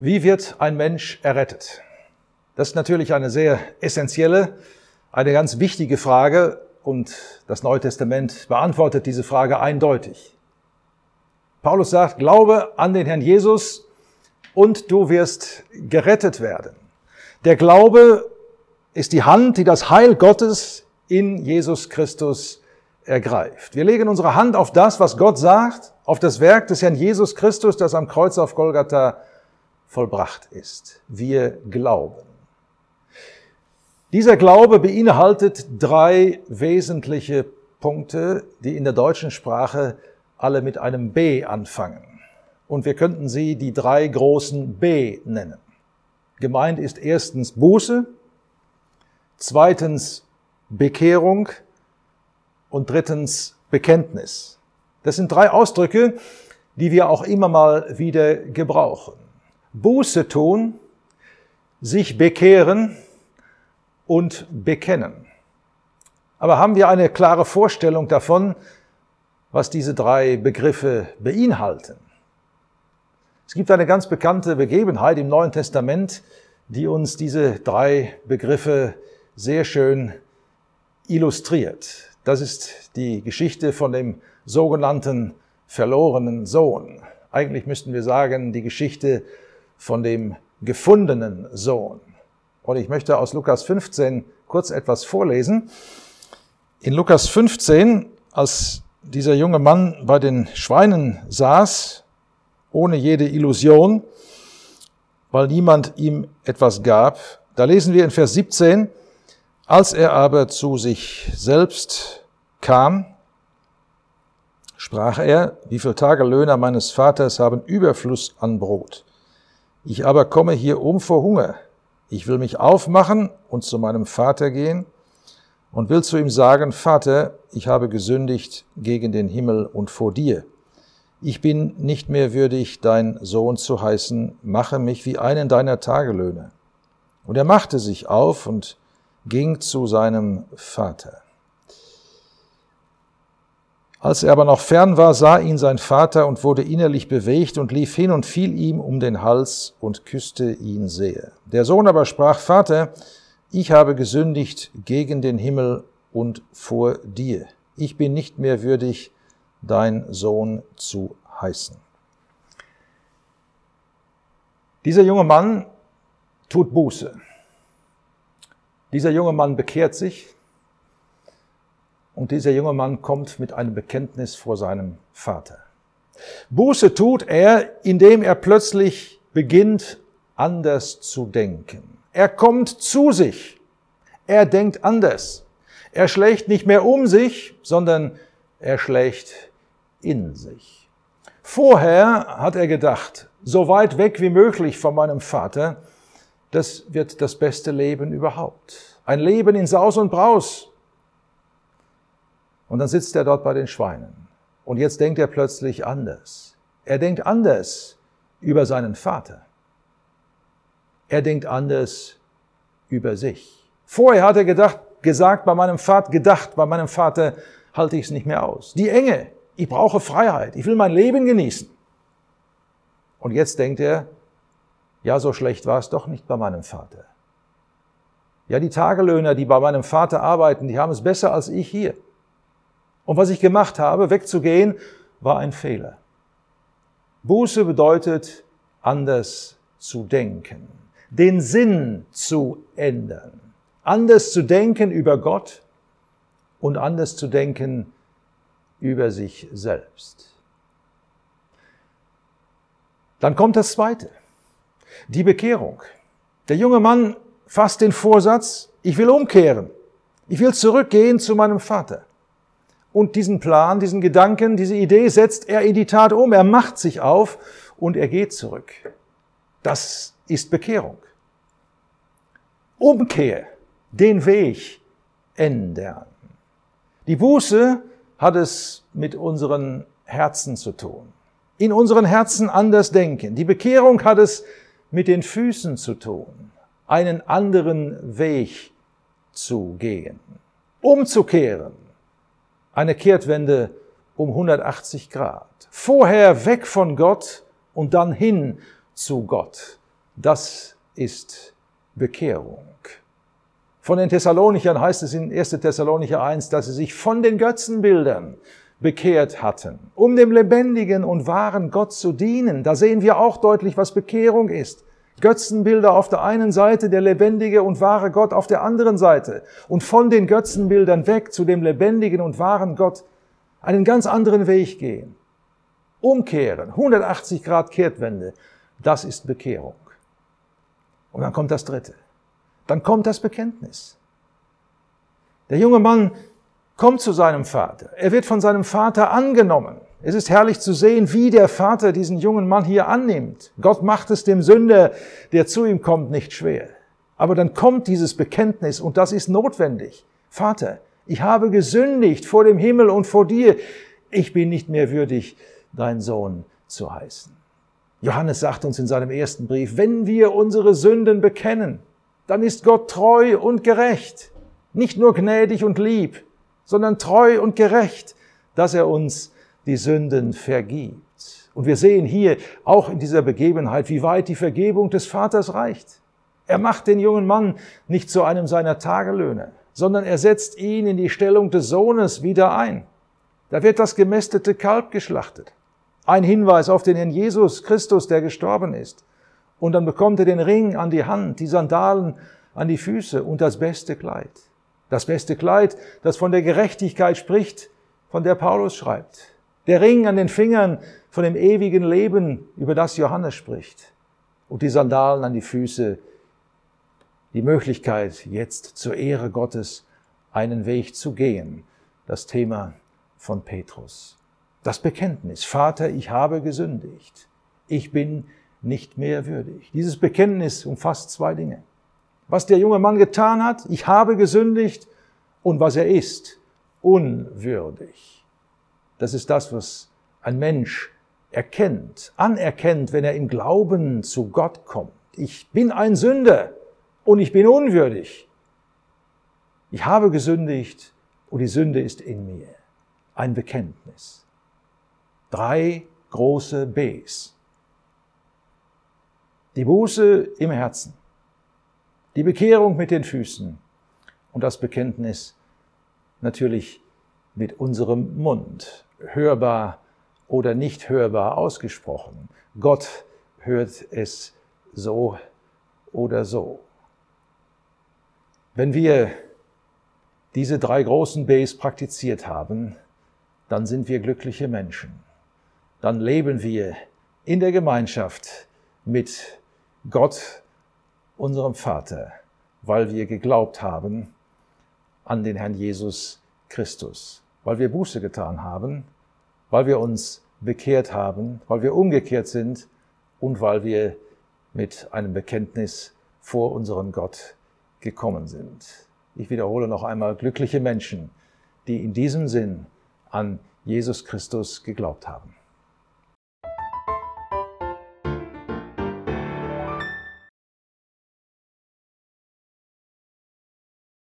Wie wird ein Mensch errettet? Das ist natürlich eine sehr essentielle, eine ganz wichtige Frage und das Neue Testament beantwortet diese Frage eindeutig. Paulus sagt, glaube an den Herrn Jesus und du wirst gerettet werden. Der Glaube ist die Hand, die das Heil Gottes in Jesus Christus ergreift. Wir legen unsere Hand auf das, was Gott sagt, auf das Werk des Herrn Jesus Christus, das am Kreuz auf Golgatha vollbracht ist. Wir glauben. Dieser Glaube beinhaltet drei wesentliche Punkte, die in der deutschen Sprache alle mit einem B anfangen. Und wir könnten sie die drei großen B nennen. Gemeint ist erstens Buße, zweitens Bekehrung und drittens Bekenntnis. Das sind drei Ausdrücke, die wir auch immer mal wieder gebrauchen. Buße tun, sich bekehren und bekennen. Aber haben wir eine klare Vorstellung davon, was diese drei Begriffe beinhalten? Es gibt eine ganz bekannte Begebenheit im Neuen Testament, die uns diese drei Begriffe sehr schön illustriert. Das ist die Geschichte von dem sogenannten verlorenen Sohn. Eigentlich müssten wir sagen, die Geschichte von dem gefundenen Sohn. Und ich möchte aus Lukas 15 kurz etwas vorlesen. In Lukas 15, als dieser junge Mann bei den Schweinen saß, ohne jede Illusion, weil niemand ihm etwas gab, da lesen wir in Vers 17, als er aber zu sich selbst kam, sprach er, wie viele Tagelöhner meines Vaters haben Überfluss an Brot ich aber komme hier um vor Hunger. Ich will mich aufmachen und zu meinem Vater gehen und will zu ihm sagen, Vater, ich habe gesündigt gegen den Himmel und vor dir. Ich bin nicht mehr würdig, dein Sohn zu heißen, mache mich wie einen deiner Tagelöhne. Und er machte sich auf und ging zu seinem Vater. Als er aber noch fern war, sah ihn sein Vater und wurde innerlich bewegt und lief hin und fiel ihm um den Hals und küsste ihn sehr. Der Sohn aber sprach, Vater, ich habe gesündigt gegen den Himmel und vor dir. Ich bin nicht mehr würdig, dein Sohn zu heißen. Dieser junge Mann tut Buße. Dieser junge Mann bekehrt sich und dieser junge Mann kommt mit einem Bekenntnis vor seinem Vater. Buße tut er, indem er plötzlich beginnt, anders zu denken. Er kommt zu sich. Er denkt anders. Er schlägt nicht mehr um sich, sondern er schlägt in sich. Vorher hat er gedacht, so weit weg wie möglich von meinem Vater, das wird das beste Leben überhaupt. Ein Leben in Saus und Braus, und dann sitzt er dort bei den Schweinen. Und jetzt denkt er plötzlich anders. Er denkt anders über seinen Vater. Er denkt anders über sich. Vorher hat er gedacht, gesagt, bei meinem Vater, gedacht, bei meinem Vater halte ich es nicht mehr aus. Die Enge. Ich brauche Freiheit. Ich will mein Leben genießen. Und jetzt denkt er, ja, so schlecht war es doch nicht bei meinem Vater. Ja, die Tagelöhner, die bei meinem Vater arbeiten, die haben es besser als ich hier. Und was ich gemacht habe, wegzugehen, war ein Fehler. Buße bedeutet, anders zu denken, den Sinn zu ändern, anders zu denken über Gott und anders zu denken über sich selbst. Dann kommt das Zweite, die Bekehrung. Der junge Mann fasst den Vorsatz, ich will umkehren, ich will zurückgehen zu meinem Vater. Und diesen Plan, diesen Gedanken, diese Idee setzt er in die Tat um. Er macht sich auf und er geht zurück. Das ist Bekehrung. Umkehr, den Weg ändern. Die Buße hat es mit unseren Herzen zu tun. In unseren Herzen anders denken. Die Bekehrung hat es mit den Füßen zu tun. Einen anderen Weg zu gehen. Umzukehren eine Kehrtwende um 180 Grad. Vorher weg von Gott und dann hin zu Gott. Das ist Bekehrung. Von den Thessalonichern heißt es in 1. Thessalonicher 1, dass sie sich von den Götzenbildern bekehrt hatten, um dem lebendigen und wahren Gott zu dienen. Da sehen wir auch deutlich, was Bekehrung ist. Götzenbilder auf der einen Seite, der lebendige und wahre Gott auf der anderen Seite. Und von den Götzenbildern weg zu dem lebendigen und wahren Gott einen ganz anderen Weg gehen. Umkehren, 180 Grad Kehrtwende, das ist Bekehrung. Und dann kommt das Dritte. Dann kommt das Bekenntnis. Der junge Mann kommt zu seinem Vater. Er wird von seinem Vater angenommen. Es ist herrlich zu sehen, wie der Vater diesen jungen Mann hier annimmt. Gott macht es dem Sünder, der zu ihm kommt, nicht schwer. Aber dann kommt dieses Bekenntnis und das ist notwendig. Vater, ich habe gesündigt vor dem Himmel und vor dir. Ich bin nicht mehr würdig, dein Sohn zu heißen. Johannes sagt uns in seinem ersten Brief, wenn wir unsere Sünden bekennen, dann ist Gott treu und gerecht, nicht nur gnädig und lieb, sondern treu und gerecht, dass er uns die Sünden vergibt. Und wir sehen hier auch in dieser Begebenheit, wie weit die Vergebung des Vaters reicht. Er macht den jungen Mann nicht zu einem seiner Tagelöhne, sondern er setzt ihn in die Stellung des Sohnes wieder ein. Da wird das gemästete Kalb geschlachtet. Ein Hinweis auf den Herrn Jesus Christus, der gestorben ist. Und dann bekommt er den Ring an die Hand, die Sandalen an die Füße und das beste Kleid. Das beste Kleid, das von der Gerechtigkeit spricht, von der Paulus schreibt. Der Ring an den Fingern von dem ewigen Leben, über das Johannes spricht. Und die Sandalen an die Füße, die Möglichkeit, jetzt zur Ehre Gottes einen Weg zu gehen. Das Thema von Petrus. Das Bekenntnis. Vater, ich habe gesündigt. Ich bin nicht mehr würdig. Dieses Bekenntnis umfasst zwei Dinge was der junge Mann getan hat, ich habe gesündigt und was er ist, unwürdig. Das ist das, was ein Mensch erkennt, anerkennt, wenn er im Glauben zu Gott kommt. Ich bin ein Sünder und ich bin unwürdig. Ich habe gesündigt und die Sünde ist in mir. Ein Bekenntnis. Drei große Bs. Die Buße im Herzen die Bekehrung mit den Füßen und das Bekenntnis natürlich mit unserem Mund, hörbar oder nicht hörbar ausgesprochen. Gott hört es so oder so. Wenn wir diese drei großen Bs praktiziert haben, dann sind wir glückliche Menschen. Dann leben wir in der Gemeinschaft mit Gott unserem Vater, weil wir geglaubt haben an den Herrn Jesus Christus, weil wir Buße getan haben, weil wir uns bekehrt haben, weil wir umgekehrt sind und weil wir mit einem Bekenntnis vor unseren Gott gekommen sind. Ich wiederhole noch einmal, glückliche Menschen, die in diesem Sinn an Jesus Christus geglaubt haben.